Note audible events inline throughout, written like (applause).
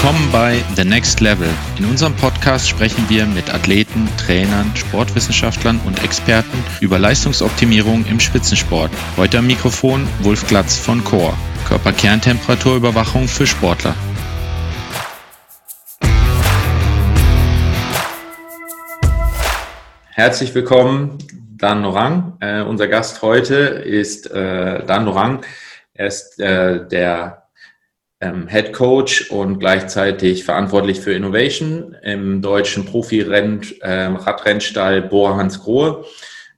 Willkommen bei The Next Level. In unserem Podcast sprechen wir mit Athleten, Trainern, Sportwissenschaftlern und Experten über Leistungsoptimierung im Spitzensport. Heute am Mikrofon Wolf Glatz von Core. Körperkerntemperaturüberwachung für Sportler. Herzlich willkommen, Dan Norang. Äh, unser Gast heute ist äh, Dan Norang. Er ist äh, der ähm, Head Coach und gleichzeitig verantwortlich für Innovation im deutschen Profi-Radrennstall äh, Bohr Hans Grohe.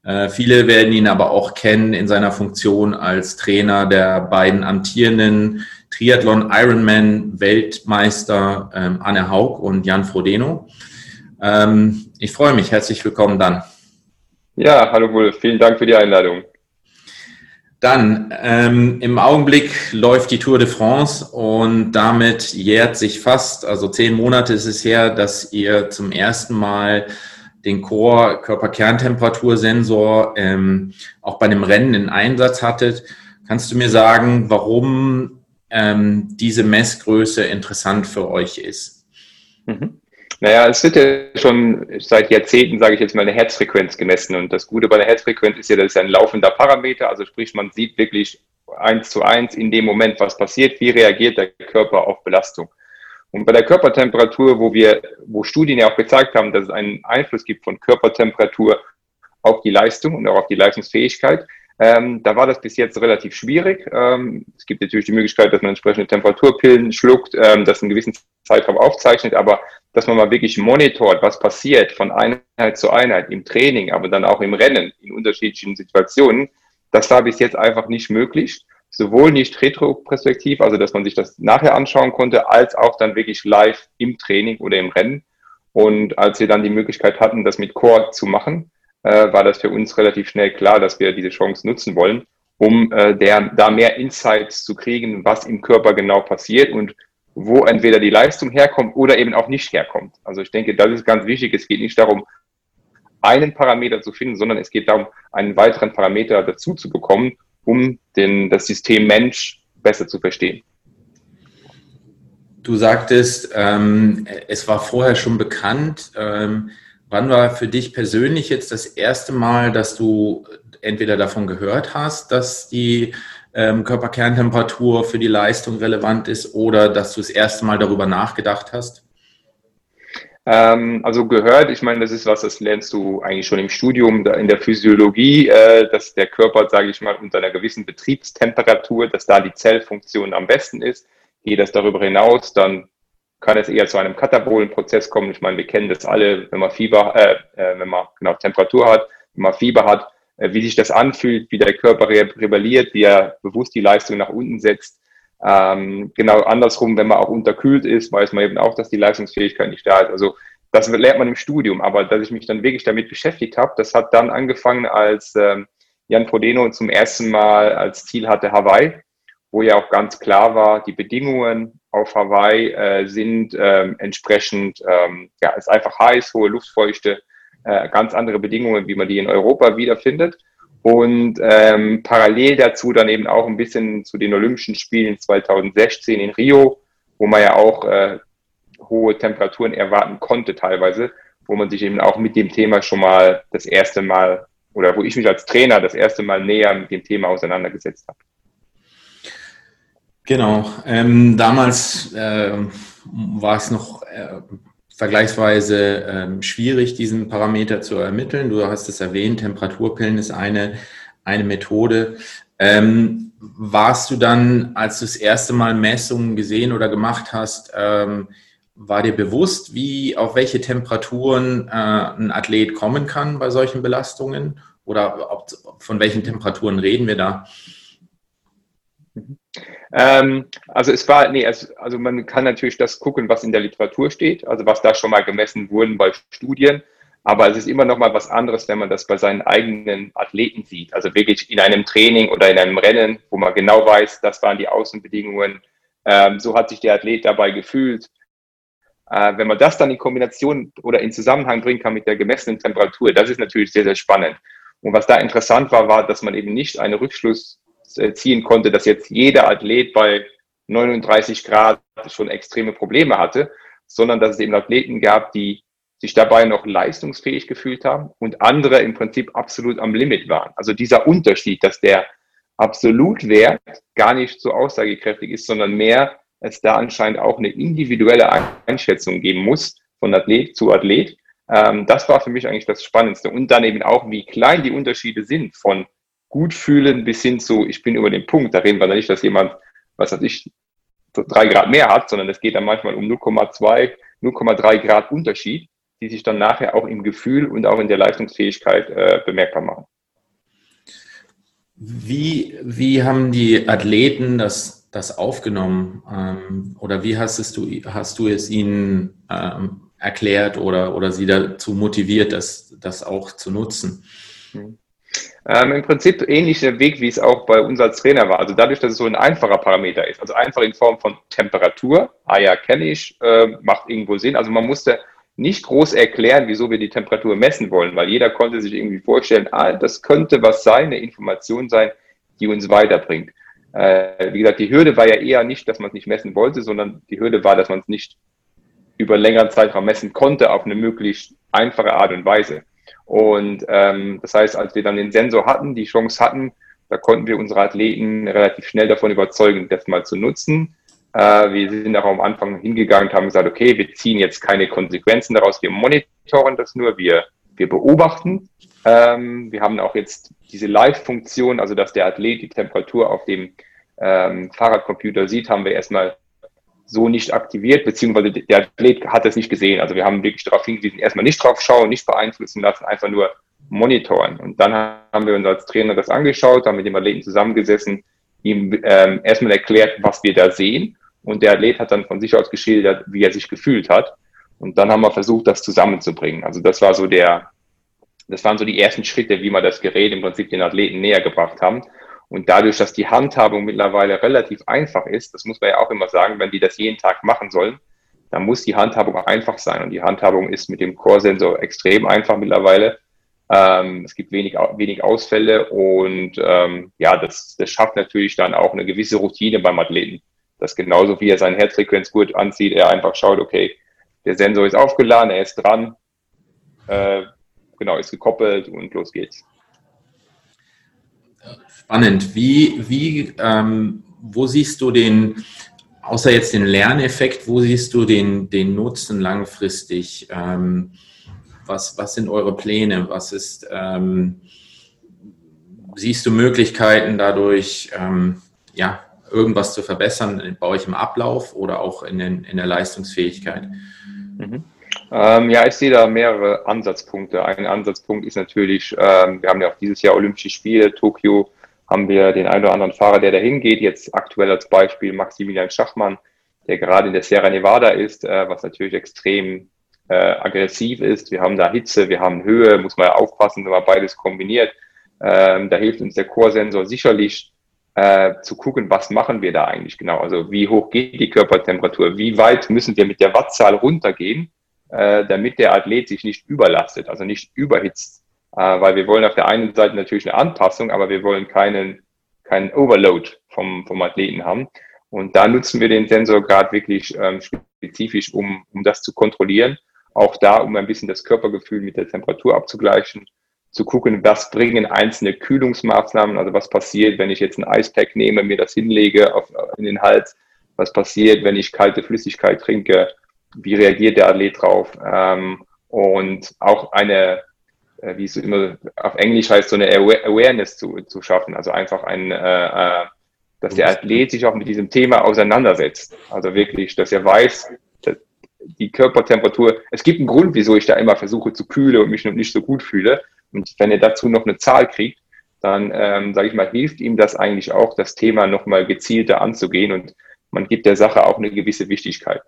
Äh, viele werden ihn aber auch kennen in seiner Funktion als Trainer der beiden amtierenden Triathlon Ironman Weltmeister ähm, Anne Haug und Jan Frodeno. Ähm, ich freue mich. Herzlich willkommen dann. Ja, hallo Wolf. Vielen Dank für die Einladung. Dann, ähm, im Augenblick läuft die Tour de France und damit jährt sich fast, also zehn Monate ist es her, dass ihr zum ersten Mal den Core Körperkerntemperatursensor ähm, auch bei einem Rennen in Einsatz hattet. Kannst du mir sagen, warum ähm, diese Messgröße interessant für euch ist? Mhm. Naja, es wird ja schon seit Jahrzehnten, sage ich jetzt mal, eine Herzfrequenz gemessen. Und das Gute bei der Herzfrequenz ist ja, das ist ein laufender Parameter. Also sprich, man sieht wirklich eins zu eins in dem Moment, was passiert, wie reagiert der Körper auf Belastung. Und bei der Körpertemperatur, wo wir, wo Studien ja auch gezeigt haben, dass es einen Einfluss gibt von Körpertemperatur auf die Leistung und auch auf die Leistungsfähigkeit, ähm, da war das bis jetzt relativ schwierig. Ähm, es gibt natürlich die Möglichkeit, dass man entsprechende Temperaturpillen schluckt, ähm, das einen gewissen Zeitraum aufzeichnet, aber dass man mal wirklich monitort, was passiert von Einheit zu Einheit im Training, aber dann auch im Rennen in unterschiedlichen Situationen, das war bis jetzt einfach nicht möglich. Sowohl nicht retroperspektiv, also dass man sich das nachher anschauen konnte, als auch dann wirklich live im Training oder im Rennen. Und als wir dann die Möglichkeit hatten, das mit Core zu machen, äh, war das für uns relativ schnell klar, dass wir diese Chance nutzen wollen, um äh, der, da mehr Insights zu kriegen, was im Körper genau passiert und wo entweder die Leistung herkommt oder eben auch nicht herkommt. Also ich denke, das ist ganz wichtig. Es geht nicht darum, einen Parameter zu finden, sondern es geht darum, einen weiteren Parameter dazu zu bekommen, um den, das System Mensch besser zu verstehen. Du sagtest, ähm, es war vorher schon bekannt. Ähm, Wann war für dich persönlich jetzt das erste Mal, dass du entweder davon gehört hast, dass die ähm, Körperkerntemperatur für die Leistung relevant ist oder dass du das erste Mal darüber nachgedacht hast? Ähm, also gehört, ich meine, das ist was, das lernst du eigentlich schon im Studium, in der Physiologie, äh, dass der Körper, sage ich mal, unter einer gewissen Betriebstemperatur, dass da die Zellfunktion am besten ist. Geht das darüber hinaus, dann kann es eher zu einem katabolen Prozess kommen. Ich meine, wir kennen das alle, wenn man Fieber, äh, äh, wenn man genau Temperatur hat, wenn man Fieber hat, äh, wie sich das anfühlt, wie der Körper re rebelliert, wie er bewusst die Leistung nach unten setzt. Ähm, genau andersrum, wenn man auch unterkühlt ist, weiß man eben auch, dass die Leistungsfähigkeit nicht da ist. Also das lernt man im Studium, aber dass ich mich dann wirklich damit beschäftigt habe, das hat dann angefangen, als ähm, Jan Frodeno zum ersten Mal als Ziel hatte Hawaii, wo ja auch ganz klar war, die Bedingungen auf Hawaii äh, sind ähm, entsprechend, ähm, ja, ist einfach heiß, hohe Luftfeuchte, äh, ganz andere Bedingungen, wie man die in Europa wiederfindet. Und ähm, parallel dazu dann eben auch ein bisschen zu den Olympischen Spielen 2016 in Rio, wo man ja auch äh, hohe Temperaturen erwarten konnte teilweise, wo man sich eben auch mit dem Thema schon mal das erste Mal oder wo ich mich als Trainer das erste Mal näher mit dem Thema auseinandergesetzt habe. Genau. Ähm, damals äh, war es noch äh, vergleichsweise äh, schwierig, diesen Parameter zu ermitteln. Du hast es erwähnt, Temperaturpillen ist eine, eine Methode. Ähm, warst du dann, als du das erste Mal Messungen gesehen oder gemacht hast, ähm, war dir bewusst, wie auf welche Temperaturen äh, ein Athlet kommen kann bei solchen Belastungen? Oder ob, von welchen Temperaturen reden wir da? Ähm, also es war, nee, es, also man kann natürlich das gucken, was in der Literatur steht, also was da schon mal gemessen wurden bei Studien. Aber es ist immer noch mal was anderes, wenn man das bei seinen eigenen Athleten sieht. Also wirklich in einem Training oder in einem Rennen, wo man genau weiß, das waren die Außenbedingungen. Ähm, so hat sich der Athlet dabei gefühlt. Äh, wenn man das dann in Kombination oder in Zusammenhang bringen kann mit der gemessenen Temperatur, das ist natürlich sehr, sehr spannend. Und was da interessant war, war, dass man eben nicht einen Rückschluss ziehen konnte, dass jetzt jeder Athlet bei 39 Grad schon extreme Probleme hatte, sondern dass es eben Athleten gab, die sich dabei noch leistungsfähig gefühlt haben und andere im Prinzip absolut am Limit waren. Also dieser Unterschied, dass der Absolutwert gar nicht so aussagekräftig ist, sondern mehr es da anscheinend auch eine individuelle Einschätzung geben muss von Athlet zu Athlet. Ähm, das war für mich eigentlich das Spannendste. Und dann eben auch, wie klein die Unterschiede sind von gut fühlen bis hin zu, ich bin über den Punkt. Da reden wir dann nicht, dass jemand, was weiß ich, drei Grad mehr hat, sondern es geht dann manchmal um 0,2, 0,3 Grad Unterschied die sich dann nachher auch im Gefühl und auch in der Leistungsfähigkeit äh, bemerkbar machen. Wie, wie haben die Athleten das, das aufgenommen? Ähm, oder wie hast, du, hast du es ihnen ähm, erklärt oder, oder sie dazu motiviert, das, das auch zu nutzen? Mhm. Ähm, Im Prinzip ähnlicher Weg, wie es auch bei uns als Trainer war. Also dadurch, dass es so ein einfacher Parameter ist, also einfach in Form von Temperatur, ah ja, kenne ich, äh, macht irgendwo Sinn. Also man musste nicht groß erklären, wieso wir die Temperatur messen wollen, weil jeder konnte sich irgendwie vorstellen, ah, das könnte was sein, eine Information sein, die uns weiterbringt. Äh, wie gesagt, die Hürde war ja eher nicht, dass man es nicht messen wollte, sondern die Hürde war, dass man es nicht über längeren Zeitraum messen konnte auf eine möglichst einfache Art und Weise. Und ähm, das heißt, als wir dann den Sensor hatten, die Chance hatten, da konnten wir unsere Athleten relativ schnell davon überzeugen, das mal zu nutzen. Äh, wir sind auch am Anfang hingegangen und haben gesagt, okay, wir ziehen jetzt keine Konsequenzen daraus, wir monitoren das nur, wir, wir beobachten. Ähm, wir haben auch jetzt diese Live-Funktion, also dass der Athlet die Temperatur auf dem ähm, Fahrradcomputer sieht, haben wir erstmal so nicht aktiviert, beziehungsweise der Athlet hat das nicht gesehen. Also wir haben wirklich darauf hingewiesen, erstmal nicht drauf schauen, nicht beeinflussen lassen, einfach nur monitoren. Und dann haben wir uns als Trainer das angeschaut, haben mit dem Athleten zusammengesessen, ihm ähm, erstmal erklärt, was wir da sehen und der Athlet hat dann von sich aus geschildert, wie er sich gefühlt hat. Und dann haben wir versucht, das zusammenzubringen. Also das war so der, das waren so die ersten Schritte, wie wir das Gerät im Prinzip den Athleten näher gebracht haben. Und dadurch, dass die Handhabung mittlerweile relativ einfach ist, das muss man ja auch immer sagen, wenn die das jeden Tag machen sollen, dann muss die Handhabung einfach sein. Und die Handhabung ist mit dem Core-Sensor extrem einfach mittlerweile. Ähm, es gibt wenig, wenig Ausfälle und ähm, ja, das, das schafft natürlich dann auch eine gewisse Routine beim Athleten dass genauso wie er seinen Herzfrequenzgurt anzieht, er einfach schaut, okay, der Sensor ist aufgeladen, er ist dran, äh, genau, ist gekoppelt und los geht's. Spannend. Wie, wie, ähm, wo siehst du den, außer jetzt den Lerneffekt, wo siehst du den, den Nutzen langfristig? Ähm, was, was sind eure Pläne? Was ist, ähm, siehst du Möglichkeiten dadurch, ähm, ja, irgendwas zu verbessern bei euch im Ablauf oder auch in, den, in der Leistungsfähigkeit? Mhm. Ähm, ja, ich sehe da mehrere Ansatzpunkte. Ein Ansatzpunkt ist natürlich, ähm, wir haben ja auch dieses Jahr Olympische Spiele, Tokio, haben wir den einen oder anderen Fahrer, der dahin geht. Jetzt aktuell als Beispiel Maximilian Schachmann, der gerade in der Sierra Nevada ist, äh, was natürlich extrem äh, aggressiv ist. Wir haben da Hitze, wir haben Höhe, muss man ja aufpassen, wenn man beides kombiniert. Ähm, da hilft uns der Chorsensor sicherlich äh, zu gucken, was machen wir da eigentlich genau? Also wie hoch geht die Körpertemperatur? Wie weit müssen wir mit der Wattzahl runtergehen, äh, damit der Athlet sich nicht überlastet, also nicht überhitzt? Äh, weil wir wollen auf der einen Seite natürlich eine Anpassung, aber wir wollen keinen, keinen Overload vom, vom Athleten haben. Und da nutzen wir den Sensor gerade wirklich ähm, spezifisch, um, um das zu kontrollieren. Auch da, um ein bisschen das Körpergefühl mit der Temperatur abzugleichen zu gucken, was bringen einzelne Kühlungsmaßnahmen, also was passiert, wenn ich jetzt ein Eispack nehme, mir das hinlege auf, in den Hals, was passiert, wenn ich kalte Flüssigkeit trinke, wie reagiert der Athlet drauf? Ähm, und auch eine, äh, wie es immer auf Englisch heißt, so eine Awareness zu, zu schaffen, also einfach ein, äh, äh, dass der Athlet sich auch mit diesem Thema auseinandersetzt, also wirklich, dass er weiß, die Körpertemperatur, es gibt einen Grund, wieso ich da immer versuche zu kühle und mich noch nicht so gut fühle, und wenn er dazu noch eine Zahl kriegt, dann, ähm, sage ich mal, hilft ihm das eigentlich auch, das Thema nochmal gezielter anzugehen. Und man gibt der Sache auch eine gewisse Wichtigkeit.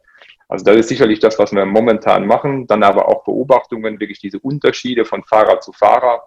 Also das ist sicherlich das, was wir momentan machen. Dann aber auch Beobachtungen, wirklich diese Unterschiede von Fahrer zu Fahrer,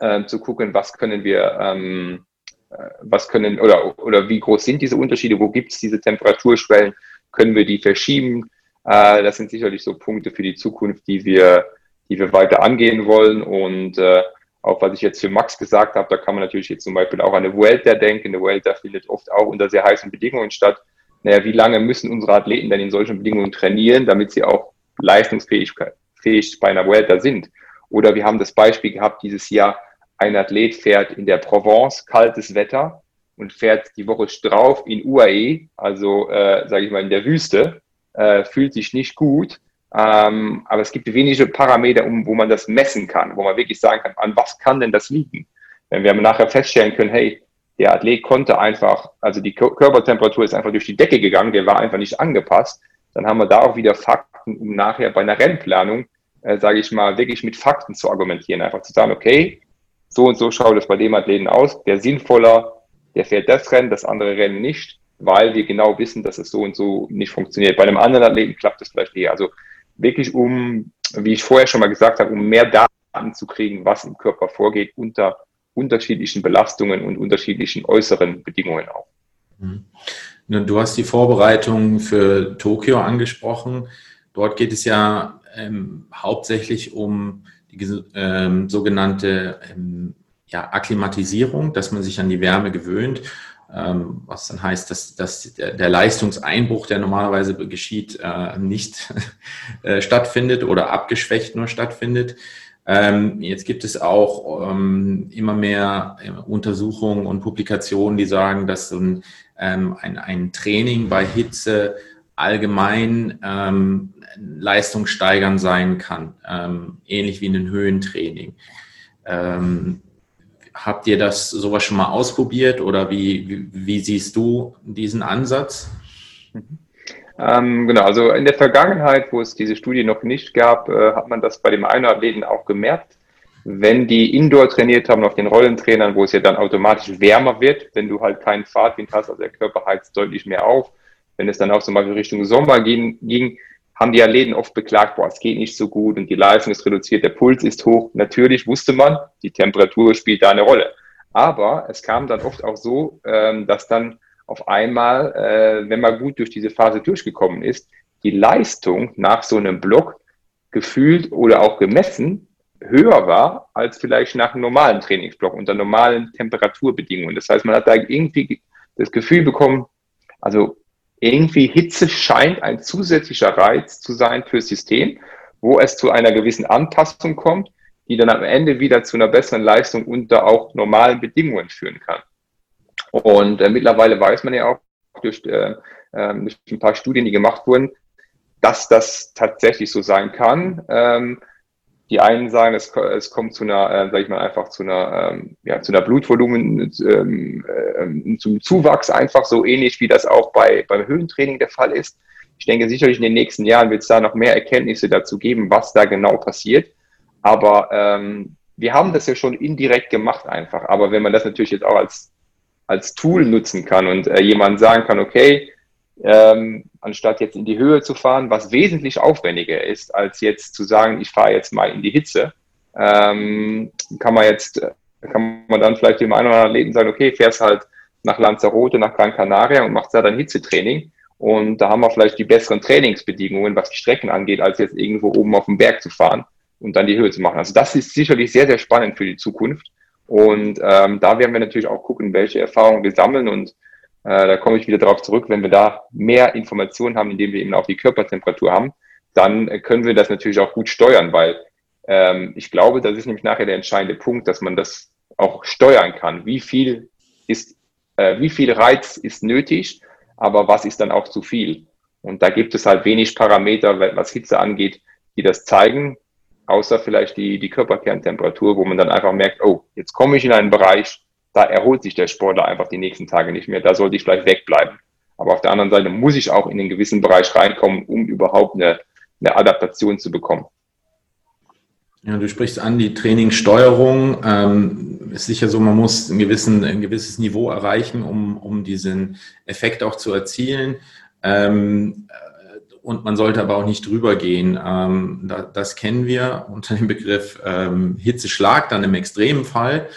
äh, zu gucken, was können wir, ähm, äh, was können oder, oder wie groß sind diese Unterschiede, wo gibt es diese Temperaturschwellen, können wir die verschieben? Äh, das sind sicherlich so Punkte für die Zukunft, die wir die wir weiter angehen wollen. Und äh, auch was ich jetzt für Max gesagt habe, da kann man natürlich jetzt zum Beispiel auch an eine Vuelta denken. Eine Vuelta findet oft auch unter sehr heißen Bedingungen statt. Naja, wie lange müssen unsere Athleten denn in solchen Bedingungen trainieren, damit sie auch leistungsfähig fähig bei einer Vuelta sind? Oder wir haben das Beispiel gehabt dieses Jahr, ein Athlet fährt in der Provence kaltes Wetter und fährt die Woche drauf in UAE, also äh, sage ich mal in der Wüste, äh, fühlt sich nicht gut. Ähm, aber es gibt wenige Parameter, um, wo man das messen kann, wo man wirklich sagen kann, an was kann denn das liegen? Wenn wir nachher feststellen können, hey, der Athlet konnte einfach, also die Körpertemperatur ist einfach durch die Decke gegangen, der war einfach nicht angepasst, dann haben wir da auch wieder Fakten, um nachher bei einer Rennplanung, äh, sage ich mal, wirklich mit Fakten zu argumentieren. Einfach zu sagen, okay, so und so schaut es bei dem Athleten aus, der sinnvoller, der fährt das Rennen, das andere Rennen nicht, weil wir genau wissen, dass es so und so nicht funktioniert. Bei einem anderen Athleten klappt es vielleicht eher. Also wirklich um, wie ich vorher schon mal gesagt habe, um mehr Daten zu kriegen, was im Körper vorgeht unter unterschiedlichen Belastungen und unterschiedlichen äußeren Bedingungen auch. Mhm. Du hast die Vorbereitung für Tokio angesprochen. Dort geht es ja ähm, hauptsächlich um die ähm, sogenannte ähm, ja, Akklimatisierung, dass man sich an die Wärme gewöhnt, ähm, was dann heißt, dass, dass der, der, Leistungseinbruch, der normalerweise geschieht, äh, nicht (laughs) äh, stattfindet oder abgeschwächt nur stattfindet. Ähm, jetzt gibt es auch ähm, immer mehr äh, Untersuchungen und Publikationen, die sagen, dass so ein, ein, ein Training bei Hitze allgemein ähm, leistungssteigernd sein kann, ähm, ähnlich wie ein Höhentraining. Ähm, habt ihr das sowas schon mal ausprobiert oder wie, wie, wie siehst du diesen Ansatz? Ähm, genau, also in der Vergangenheit, wo es diese Studie noch nicht gab, äh, hat man das bei dem einen Athleten auch gemerkt. Wenn die Indoor trainiert haben auf den Rollentrainern, wo es ja dann automatisch wärmer wird, wenn du halt keinen Fahrtwind hast, also der Körper heizt deutlich mehr auf. Wenn es dann auch zum Beispiel Richtung Sommer ging, ging haben die Athleten oft beklagt, boah, es geht nicht so gut und die Leistung ist reduziert, der Puls ist hoch. Natürlich wusste man, die Temperatur spielt da eine Rolle. Aber es kam dann oft auch so, ähm, dass dann auf einmal, äh, wenn man gut durch diese Phase durchgekommen ist, die Leistung nach so einem Block gefühlt oder auch gemessen höher war als vielleicht nach einem normalen Trainingsblock unter normalen Temperaturbedingungen. Das heißt, man hat da irgendwie das Gefühl bekommen, also irgendwie Hitze scheint ein zusätzlicher Reiz zu sein fürs System, wo es zu einer gewissen Anpassung kommt, die dann am Ende wieder zu einer besseren Leistung unter auch normalen Bedingungen führen kann. Und äh, mittlerweile weiß man ja auch durch, äh, äh, durch ein paar Studien, die gemacht wurden, dass das tatsächlich so sein kann. Ähm, die einen sagen, es, es kommt zu einer, äh, sag ich mal, einfach zu einer, ähm, ja, zu einer Blutvolumen, ähm, äh, zum Zuwachs einfach so ähnlich wie das auch bei, beim Höhentraining der Fall ist. Ich denke, sicherlich in den nächsten Jahren wird es da noch mehr Erkenntnisse dazu geben, was da genau passiert. Aber ähm, wir haben das ja schon indirekt gemacht einfach. Aber wenn man das natürlich jetzt auch als, als Tool nutzen kann und äh, jemand sagen kann, okay, ähm, anstatt jetzt in die Höhe zu fahren, was wesentlich aufwendiger ist, als jetzt zu sagen, ich fahre jetzt mal in die Hitze, ähm, kann man jetzt, kann man dann vielleicht dem einen oder anderen Leben sagen, okay, fährst halt nach Lanzarote, nach Gran Canaria und machst da dann Hitzetraining. Und da haben wir vielleicht die besseren Trainingsbedingungen, was die Strecken angeht, als jetzt irgendwo oben auf dem Berg zu fahren und dann die Höhe zu machen. Also das ist sicherlich sehr, sehr spannend für die Zukunft. Und ähm, da werden wir natürlich auch gucken, welche Erfahrungen wir sammeln und äh, da komme ich wieder darauf zurück, wenn wir da mehr Informationen haben, indem wir eben auch die Körpertemperatur haben, dann können wir das natürlich auch gut steuern, weil ähm, ich glaube, das ist nämlich nachher der entscheidende Punkt, dass man das auch steuern kann. Wie viel ist, äh, wie viel Reiz ist nötig, aber was ist dann auch zu viel? Und da gibt es halt wenig Parameter, was Hitze angeht, die das zeigen, außer vielleicht die, die Körperkerntemperatur, wo man dann einfach merkt, oh, jetzt komme ich in einen Bereich, da erholt sich der Sportler einfach die nächsten Tage nicht mehr. Da sollte ich vielleicht wegbleiben. Aber auf der anderen Seite muss ich auch in den gewissen Bereich reinkommen, um überhaupt eine, eine Adaptation zu bekommen. Ja, du sprichst an die Trainingssteuerung. Ähm, ist sicher so, man muss ein, gewissen, ein gewisses Niveau erreichen, um, um diesen Effekt auch zu erzielen. Ähm, und man sollte aber auch nicht drüber gehen. Ähm, da, das kennen wir unter dem Begriff ähm, Hitzeschlag, dann im extremen Fall.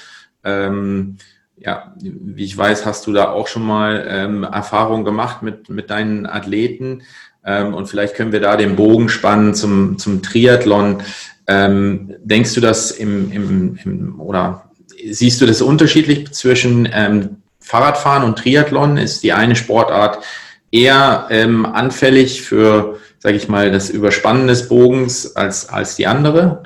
Ähm, ja, wie ich weiß, hast du da auch schon mal ähm, Erfahrung gemacht mit, mit deinen Athleten. Ähm, und vielleicht können wir da den Bogen spannen zum, zum Triathlon. Ähm, denkst du das im, im, im, oder siehst du das unterschiedlich zwischen ähm, Fahrradfahren und Triathlon? Ist die eine Sportart eher ähm, anfällig für, sage ich mal, das Überspannen des Bogens als, als die andere?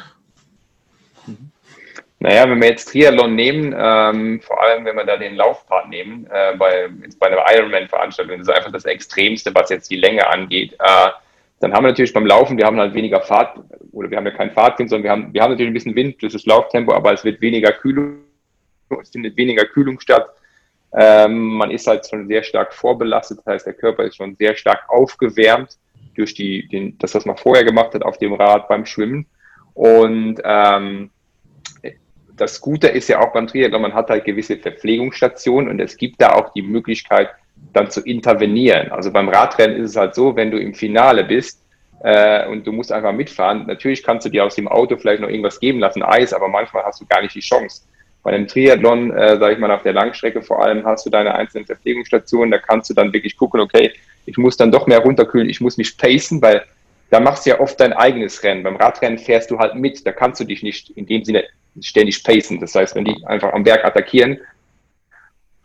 Naja, wenn wir jetzt Triathlon nehmen, ähm, vor allem wenn wir da den Laufpart nehmen, äh, bei, bei einer Ironman-Veranstaltung, das ist einfach das Extremste, was jetzt die Länge angeht. Äh, dann haben wir natürlich beim Laufen, wir haben halt weniger Fahrt, oder wir haben ja kein Fahrtwind, sondern wir haben, wir haben natürlich ein bisschen Wind das Lauftempo, aber es wird weniger Kühlung, es findet weniger Kühlung statt. Ähm, man ist halt schon sehr stark vorbelastet, das heißt, der Körper ist schon sehr stark aufgewärmt durch die, den, das, was man vorher gemacht hat auf dem Rad beim Schwimmen. Und ähm, das Gute ist ja auch beim Triathlon, man hat halt gewisse Verpflegungsstationen und es gibt da auch die Möglichkeit, dann zu intervenieren. Also beim Radrennen ist es halt so, wenn du im Finale bist äh, und du musst einfach mitfahren, natürlich kannst du dir aus dem Auto vielleicht noch irgendwas geben lassen, Eis, aber manchmal hast du gar nicht die Chance. Bei einem Triathlon, äh, sage ich mal, auf der Langstrecke vor allem hast du deine einzelnen Verpflegungsstationen, da kannst du dann wirklich gucken, okay, ich muss dann doch mehr runterkühlen, ich muss mich pacen, weil da machst du ja oft dein eigenes Rennen. Beim Radrennen fährst du halt mit, da kannst du dich nicht in dem Sinne ständig pacen. Das heißt, wenn die einfach am Berg attackieren,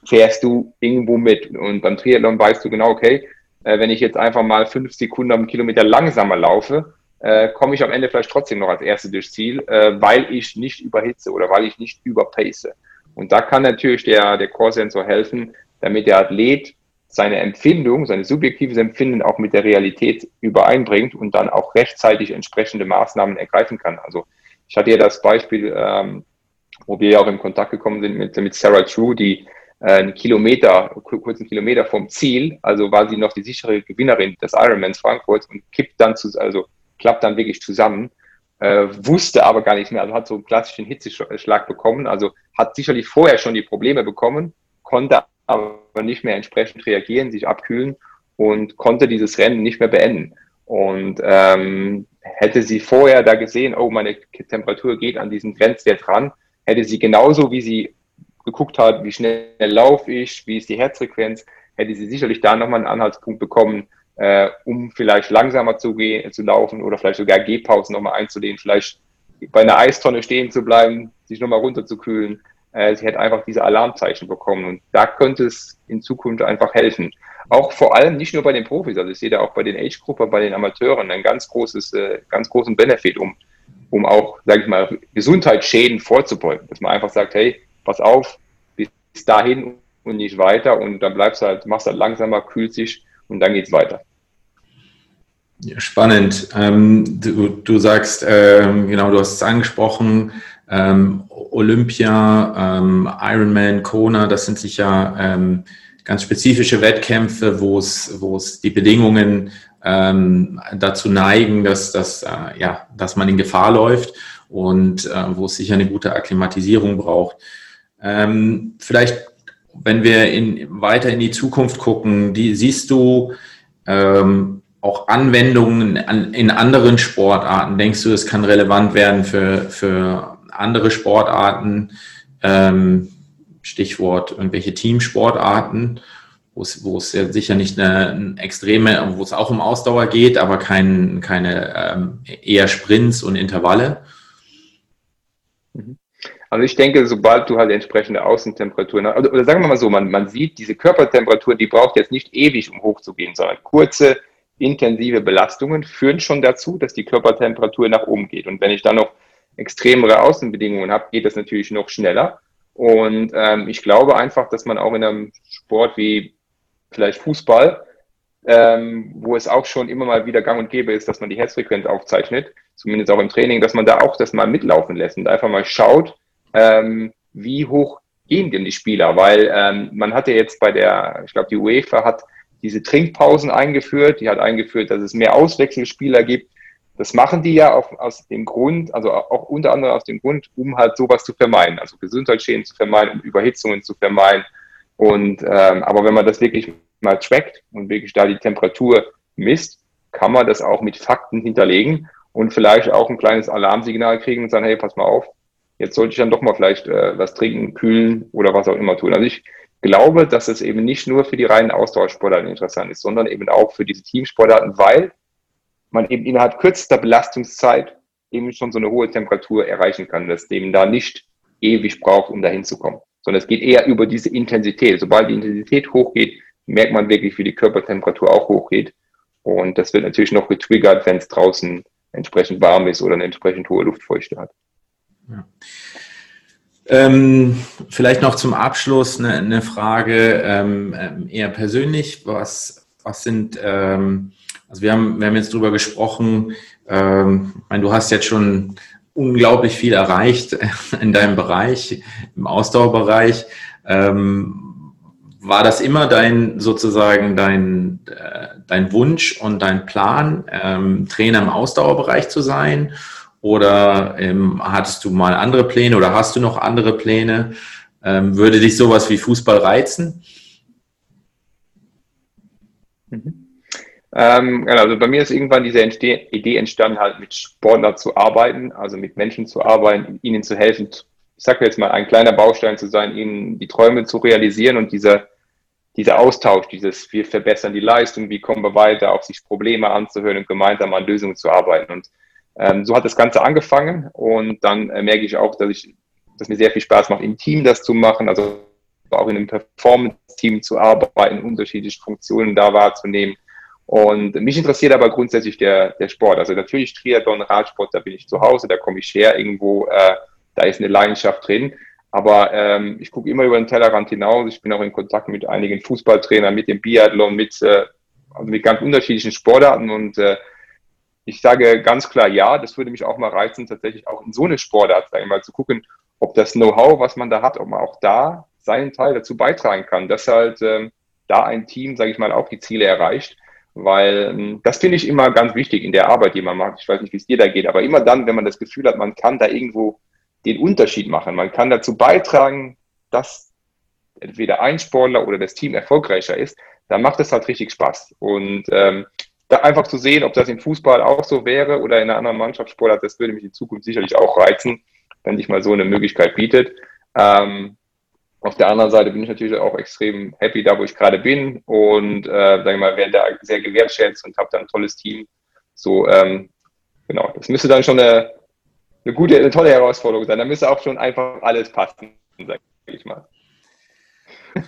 fährst du irgendwo mit. Und beim Triathlon weißt du genau, okay, äh, wenn ich jetzt einfach mal fünf Sekunden am Kilometer langsamer laufe, äh, komme ich am Ende vielleicht trotzdem noch als Erste durchs Ziel, äh, weil ich nicht überhitze oder weil ich nicht überpace. Und da kann natürlich der, der Core-Sensor helfen, damit der Athlet seine Empfindung, seine subjektives Empfinden auch mit der Realität übereinbringt und dann auch rechtzeitig entsprechende Maßnahmen ergreifen kann. Also ich hatte ja das Beispiel, ähm, wo wir ja auch in Kontakt gekommen sind mit, mit Sarah True, die äh, einen Kilometer, kurzen Kilometer vom Ziel, also war sie noch die sichere Gewinnerin des Ironmans Frankfurt und kippt dann zu, also klappt dann wirklich zusammen, äh, wusste aber gar nicht mehr, also hat so einen klassischen Hitzeschlag bekommen, also hat sicherlich vorher schon die Probleme bekommen, konnte aber nicht mehr entsprechend reagieren, sich abkühlen und konnte dieses Rennen nicht mehr beenden. Und ähm, hätte sie vorher da gesehen, oh, meine Temperatur geht an diesen Grenzwert ran, hätte sie genauso wie sie geguckt hat, wie schnell laufe ich, wie ist die Herzfrequenz, hätte sie sicherlich da nochmal einen Anhaltspunkt bekommen, äh, um vielleicht langsamer zu gehen, zu laufen oder vielleicht sogar Gehpausen nochmal einzulehnen, vielleicht bei einer Eistonne stehen zu bleiben, sich nochmal runterzukühlen. Äh, sie hätte einfach diese Alarmzeichen bekommen und da könnte es in Zukunft einfach helfen. Auch vor allem nicht nur bei den Profis, also ich sehe da auch bei den Age-Gruppen, bei den Amateuren ein ganz großes, äh, ganz großen Benefit, um, um auch, sage ich mal, Gesundheitsschäden vorzubeugen. Dass man einfach sagt, hey, pass auf, bis dahin und nicht weiter und dann bleibst du halt, machst halt langsamer, kühlt sich und dann geht's weiter. Ja, spannend. Ähm, du, du sagst, ähm, genau, du hast es angesprochen, ähm, Olympia, ähm, Ironman, Kona, das sind sicher ähm, ganz spezifische Wettkämpfe, wo es, es die Bedingungen ähm, dazu neigen, dass, dass, äh, ja, dass man in Gefahr läuft und äh, wo es sicher eine gute Akklimatisierung braucht. Vielleicht, wenn wir in, weiter in die Zukunft gucken, die, siehst du ähm, auch Anwendungen an, in anderen Sportarten? Denkst du, es kann relevant werden für, für andere Sportarten? Ähm, Stichwort irgendwelche Teamsportarten, wo es, wo es ja sicher nicht eine, eine, extreme, wo es auch um Ausdauer geht, aber kein, keine ähm, eher Sprints und Intervalle. Also ich denke, sobald du halt entsprechende Außentemperaturen hast, oder sagen wir mal so, man, man sieht, diese Körpertemperatur, die braucht jetzt nicht ewig, um hochzugehen, sondern kurze, intensive Belastungen führen schon dazu, dass die Körpertemperatur nach oben geht. Und wenn ich dann noch extremere Außenbedingungen habe, geht das natürlich noch schneller. Und ähm, ich glaube einfach, dass man auch in einem Sport wie vielleicht Fußball, ähm, wo es auch schon immer mal wieder gang und gäbe ist, dass man die Herzfrequenz aufzeichnet, zumindest auch im Training, dass man da auch das mal mitlaufen lässt und einfach mal schaut, ähm, wie hoch gehen denn die Spieler, weil ähm, man hatte jetzt bei der, ich glaube, die UEFA hat diese Trinkpausen eingeführt, die hat eingeführt, dass es mehr Auswechselspieler gibt, das machen die ja auch aus dem Grund, also auch unter anderem aus dem Grund, um halt sowas zu vermeiden, also Gesundheitsschäden zu vermeiden, um Überhitzungen zu vermeiden. Und ähm, aber wenn man das wirklich mal trackt und wirklich da die Temperatur misst, kann man das auch mit Fakten hinterlegen und vielleicht auch ein kleines Alarmsignal kriegen und sagen, hey, pass mal auf, jetzt sollte ich dann doch mal vielleicht äh, was trinken, kühlen oder was auch immer tun. Also ich glaube, dass es eben nicht nur für die reinen Ausdauersportarten interessant ist, sondern eben auch für diese Teamsportarten, weil man eben innerhalb kürzester Belastungszeit eben schon so eine hohe Temperatur erreichen kann, dass dem da nicht ewig braucht, um dahin zu kommen. Sondern es geht eher über diese Intensität. Sobald die Intensität hochgeht, merkt man wirklich, wie die Körpertemperatur auch hochgeht. Und das wird natürlich noch getriggert, wenn es draußen entsprechend warm ist oder eine entsprechend hohe Luftfeuchte hat. Ja. Ähm, vielleicht noch zum Abschluss eine, eine Frage ähm, ähm eher persönlich. Was, was sind, ähm, also wir haben, wir haben jetzt drüber gesprochen, ähm, ich meine, du hast jetzt schon unglaublich viel erreicht (laughs) in deinem Bereich, im Ausdauerbereich. Ähm, war das immer dein sozusagen dein, äh, dein Wunsch und dein Plan, ähm, Trainer im Ausdauerbereich zu sein? Oder ähm, hattest du mal andere Pläne oder hast du noch andere Pläne? Ähm, würde dich sowas wie Fußball reizen? Mhm. Ähm, genau, also bei mir ist irgendwann diese Idee entstanden, halt mit Sportlern zu arbeiten, also mit Menschen zu arbeiten, ihnen zu helfen, ich sage jetzt mal, ein kleiner Baustein zu sein, ihnen die Träume zu realisieren und dieser, dieser Austausch, dieses, wir verbessern die Leistung, wie kommen wir weiter, auch sich Probleme anzuhören und gemeinsam an Lösungen zu arbeiten. Und ähm, so hat das Ganze angefangen und dann äh, merke ich auch, dass ich, dass mir sehr viel Spaß macht, im Team das zu machen, also auch in einem Performance-Team zu arbeiten, unterschiedliche Funktionen da wahrzunehmen und mich interessiert aber grundsätzlich der, der Sport. Also natürlich Triathlon, Radsport, da bin ich zu Hause, da komme ich her irgendwo, äh, da ist eine Leidenschaft drin. Aber ähm, ich gucke immer über den Tellerrand hinaus. Ich bin auch in Kontakt mit einigen Fußballtrainern, mit dem Biathlon, mit, äh, also mit ganz unterschiedlichen Sportarten. Und äh, ich sage ganz klar, ja, das würde mich auch mal reizen, tatsächlich auch in so eine Sportart, sage ich mal, zu gucken, ob das Know-how, was man da hat, ob man auch da seinen Teil dazu beitragen kann, dass halt ähm, da ein Team, sage ich mal, auch die Ziele erreicht weil ähm, das finde ich immer ganz wichtig in der Arbeit, die man macht. Ich weiß nicht, wie es dir da geht, aber immer dann, wenn man das Gefühl hat, man kann da irgendwo den Unterschied machen, man kann dazu beitragen, dass entweder ein Sportler oder das Team erfolgreicher ist, dann macht es halt richtig Spaß. Und ähm, da einfach zu sehen, ob das im Fußball auch so wäre oder in einer anderen Mannschaftssportart, das würde mich in Zukunft sicherlich auch reizen, wenn sich mal so eine Möglichkeit bietet. Ähm, auf der anderen Seite bin ich natürlich auch extrem happy da, wo ich gerade bin und äh, sag ich mal, werde da sehr gewertschätzt und habe da ein tolles Team. So, ähm, genau, das müsste dann schon eine, eine gute, eine tolle Herausforderung sein. Da müsste auch schon einfach alles passen, sag ich mal.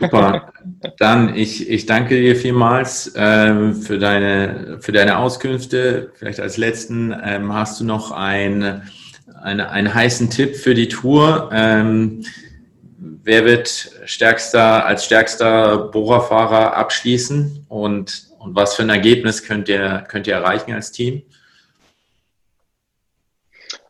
Super. Dann ich, ich danke dir vielmals ähm, für, deine, für deine Auskünfte. Vielleicht als letzten ähm, hast du noch ein, eine, einen heißen Tipp für die Tour. Ähm, wer wird stärkster, als stärkster Bohrerfahrer abschließen und, und was für ein Ergebnis könnt ihr, könnt ihr erreichen als Team?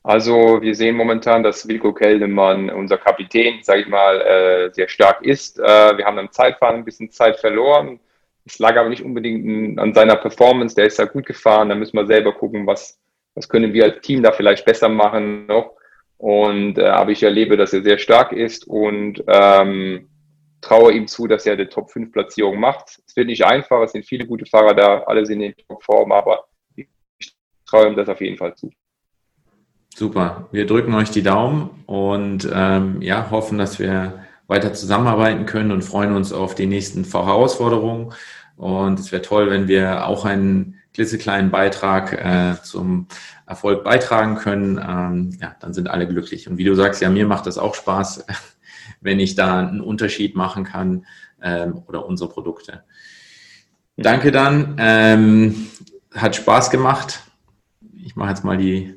Also wir sehen momentan, dass Wilko Keldemann, unser Kapitän, sage ich mal, äh, sehr stark ist. Äh, wir haben am Zeitfahren ein bisschen Zeit verloren. Es lag aber nicht unbedingt an seiner Performance. Der ist ja gut gefahren. Da müssen wir selber gucken, was, was können wir als Team da vielleicht besser machen noch. Und äh, aber ich erlebe, dass er sehr stark ist und ähm, traue ihm zu, dass er eine Top-5-Platzierung macht. Es wird nicht einfach, es sind viele gute Fahrer da, alle sind in Top-Form, aber ich traue ihm das auf jeden Fall zu. Super, wir drücken euch die Daumen und ähm, ja, hoffen, dass wir weiter zusammenarbeiten können und freuen uns auf die nächsten Herausforderungen. Und es wäre toll, wenn wir auch einen klitzekleinen Beitrag äh, zum Erfolg beitragen können, ähm, ja, dann sind alle glücklich. Und wie du sagst, ja, mir macht das auch Spaß, (laughs) wenn ich da einen Unterschied machen kann ähm, oder unsere Produkte. Danke dann. Ähm, hat Spaß gemacht. Ich mache jetzt mal die